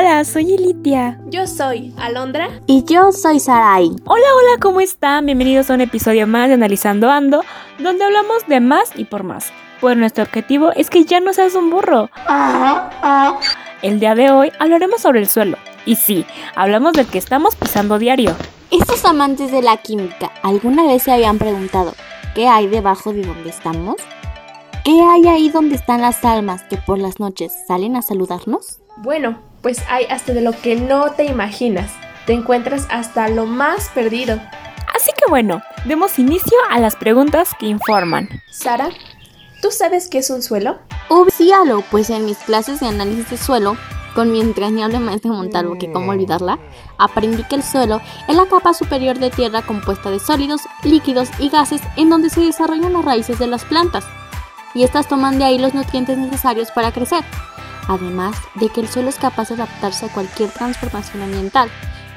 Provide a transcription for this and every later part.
Hola, soy Elitia. Yo soy Alondra. Y yo soy Sarai. Hola, hola, ¿cómo están? Bienvenidos a un episodio más de Analizando Ando, donde hablamos de más y por más. Pues nuestro objetivo es que ya no seas un burro. El día de hoy hablaremos sobre el suelo. Y sí, hablamos del que estamos pisando diario. Estos amantes de la química, ¿alguna vez se habían preguntado qué hay debajo de donde estamos? ¿Qué hay ahí donde están las almas que por las noches salen a saludarnos? Bueno, pues hay hasta de lo que no te imaginas. Te encuentras hasta lo más perdido. Así que bueno, demos inicio a las preguntas que informan. Sara, ¿tú sabes qué es un suelo? Obvíalo, pues en mis clases de análisis de suelo, con mi entrañable maestra Montalvo, que cómo olvidarla, aprendí que el suelo es la capa superior de tierra compuesta de sólidos, líquidos y gases en donde se desarrollan las raíces de las plantas y estas toman de ahí los nutrientes necesarios para crecer. Además de que el suelo es capaz de adaptarse a cualquier transformación ambiental,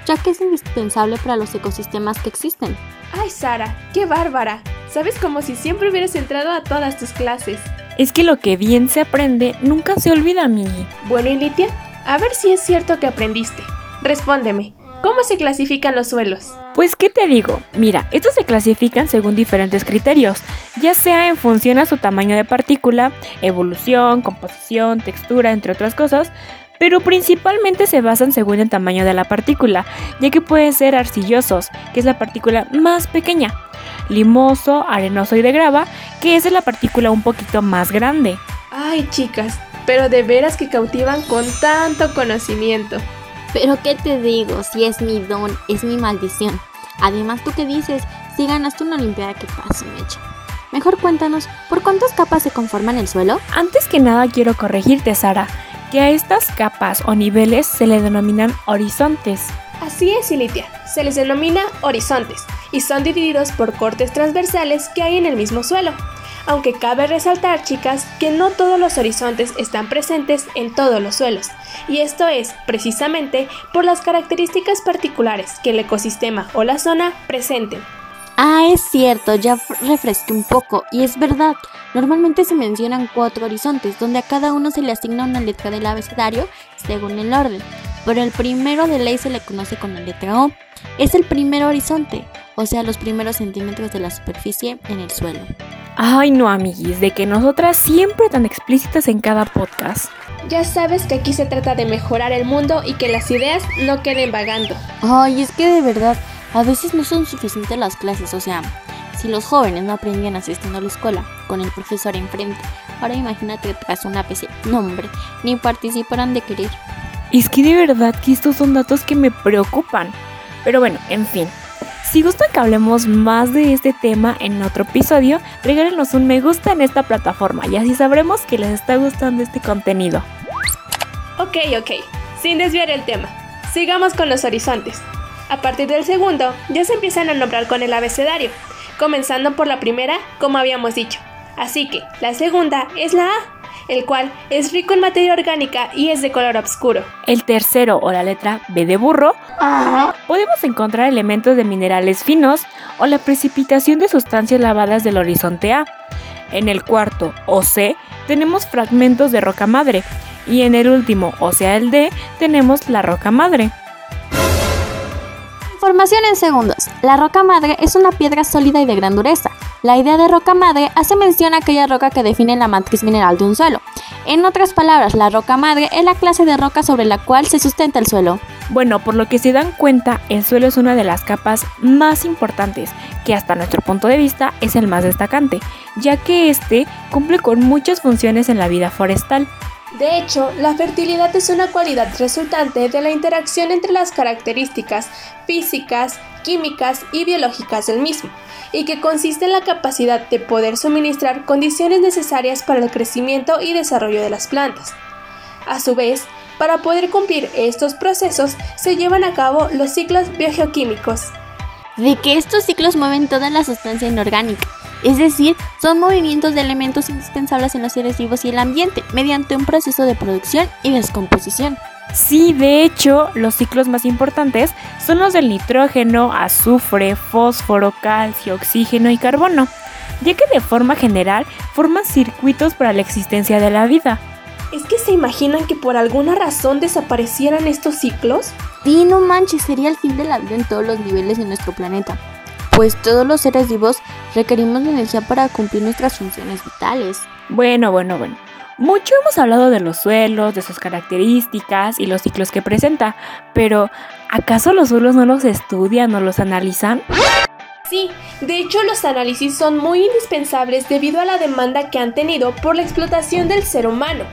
ya que es indispensable para los ecosistemas que existen. ¡Ay, Sara! ¡Qué bárbara! Sabes como si siempre hubieras entrado a todas tus clases. Es que lo que bien se aprende nunca se olvida, Mimi. Bueno, y Litia, a ver si es cierto que aprendiste. Respóndeme, ¿Cómo se clasifican los suelos? Pues, ¿qué te digo? Mira, estos se clasifican según diferentes criterios, ya sea en función a su tamaño de partícula, evolución, composición, textura, entre otras cosas, pero principalmente se basan según el tamaño de la partícula, ya que pueden ser arcillosos, que es la partícula más pequeña, limoso, arenoso y de grava, que es la partícula un poquito más grande. Ay, chicas, pero de veras que cautivan con tanto conocimiento. Pero qué te digo, si es mi don, es mi maldición. Además, ¿tú qué dices? Si ganaste una olimpiada, ¿qué pasa, Mecha? Mejor cuéntanos, ¿por cuántas capas se conforman el suelo? Antes que nada quiero corregirte, Sara, que a estas capas o niveles se le denominan horizontes. Así es, Ilitia, se les denomina horizontes y son divididos por cortes transversales que hay en el mismo suelo aunque cabe resaltar, chicas, que no todos los horizontes están presentes en todos los suelos, y esto es precisamente por las características particulares que el ecosistema o la zona presenten. Ah, es cierto, ya refresqué un poco, y es verdad, normalmente se mencionan cuatro horizontes, donde a cada uno se le asigna una letra del abecedario según el orden, pero el primero de ley se le conoce con la letra O. Es el primer horizonte, o sea, los primeros centímetros de la superficie en el suelo. Ay, no, amiguis, de que nosotras siempre tan explícitas en cada podcast. Ya sabes que aquí se trata de mejorar el mundo y que las ideas no queden vagando. Ay, es que de verdad, a veces no son suficientes las clases, o sea, si los jóvenes no aprendían asistiendo a la escuela con el profesor enfrente, ahora imagínate tras una PC. No, hombre, ni participarán de querer. Es que de verdad que estos son datos que me preocupan. Pero bueno, en fin, si gustan que hablemos más de este tema en otro episodio, regálenos un me gusta en esta plataforma y así sabremos que les está gustando este contenido. Ok, ok, sin desviar el tema, sigamos con los horizontes. A partir del segundo, ya se empiezan a nombrar con el abecedario, comenzando por la primera, como habíamos dicho. Así que la segunda es la A, el cual es rico en materia orgánica y es de color oscuro. El tercero o la letra B de burro, podemos encontrar elementos de minerales finos o la precipitación de sustancias lavadas del horizonte A. En el cuarto o C tenemos fragmentos de roca madre y en el último, o sea el D, tenemos la roca madre. Información en segundos. La roca madre es una piedra sólida y de gran dureza. La idea de roca madre hace mención a aquella roca que define la matriz mineral de un suelo. En otras palabras, la roca madre es la clase de roca sobre la cual se sustenta el suelo. Bueno, por lo que se dan cuenta, el suelo es una de las capas más importantes, que hasta nuestro punto de vista es el más destacante, ya que este cumple con muchas funciones en la vida forestal. De hecho, la fertilidad es una cualidad resultante de la interacción entre las características físicas, químicas y biológicas del mismo, y que consiste en la capacidad de poder suministrar condiciones necesarias para el crecimiento y desarrollo de las plantas. A su vez, para poder cumplir estos procesos se llevan a cabo los ciclos biogeoquímicos. De que estos ciclos mueven toda la sustancia inorgánica, es decir, son movimientos de elementos indispensables en los seres vivos y el ambiente, mediante un proceso de producción y descomposición. Sí, de hecho, los ciclos más importantes son los del nitrógeno, azufre, fósforo, calcio, oxígeno y carbono, ya que de forma general forman circuitos para la existencia de la vida. ¿Es que se imaginan que por alguna razón desaparecieran estos ciclos? Sí, no manches, sería el fin de la vida en todos los niveles de nuestro planeta. Pues todos los seres vivos requerimos de energía para cumplir nuestras funciones vitales. Bueno, bueno, bueno. Mucho hemos hablado de los suelos, de sus características y los ciclos que presenta, pero ¿acaso los suelos no los estudian o los analizan? Sí, de hecho los análisis son muy indispensables debido a la demanda que han tenido por la explotación del ser humano,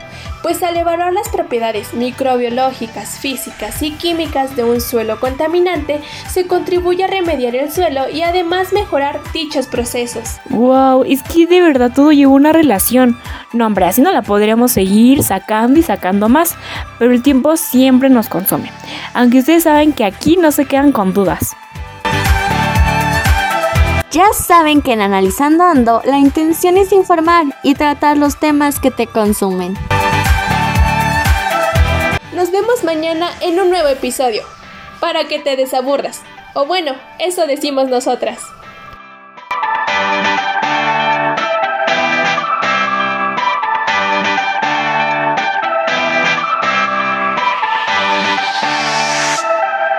pues al evaluar las propiedades microbiológicas, físicas y químicas de un suelo contaminante, se contribuye a remediar el suelo y además mejorar dichos procesos. Wow, es que de verdad todo lleva una relación. No, hombre, así no la podríamos seguir sacando y sacando más, pero el tiempo siempre nos consume. Aunque ustedes saben que aquí no se quedan con dudas. Ya saben que en Analizando Ando la intención es informar y tratar los temas que te consumen. Nos vemos mañana en un nuevo episodio, para que te desaburras. O bueno, eso decimos nosotras.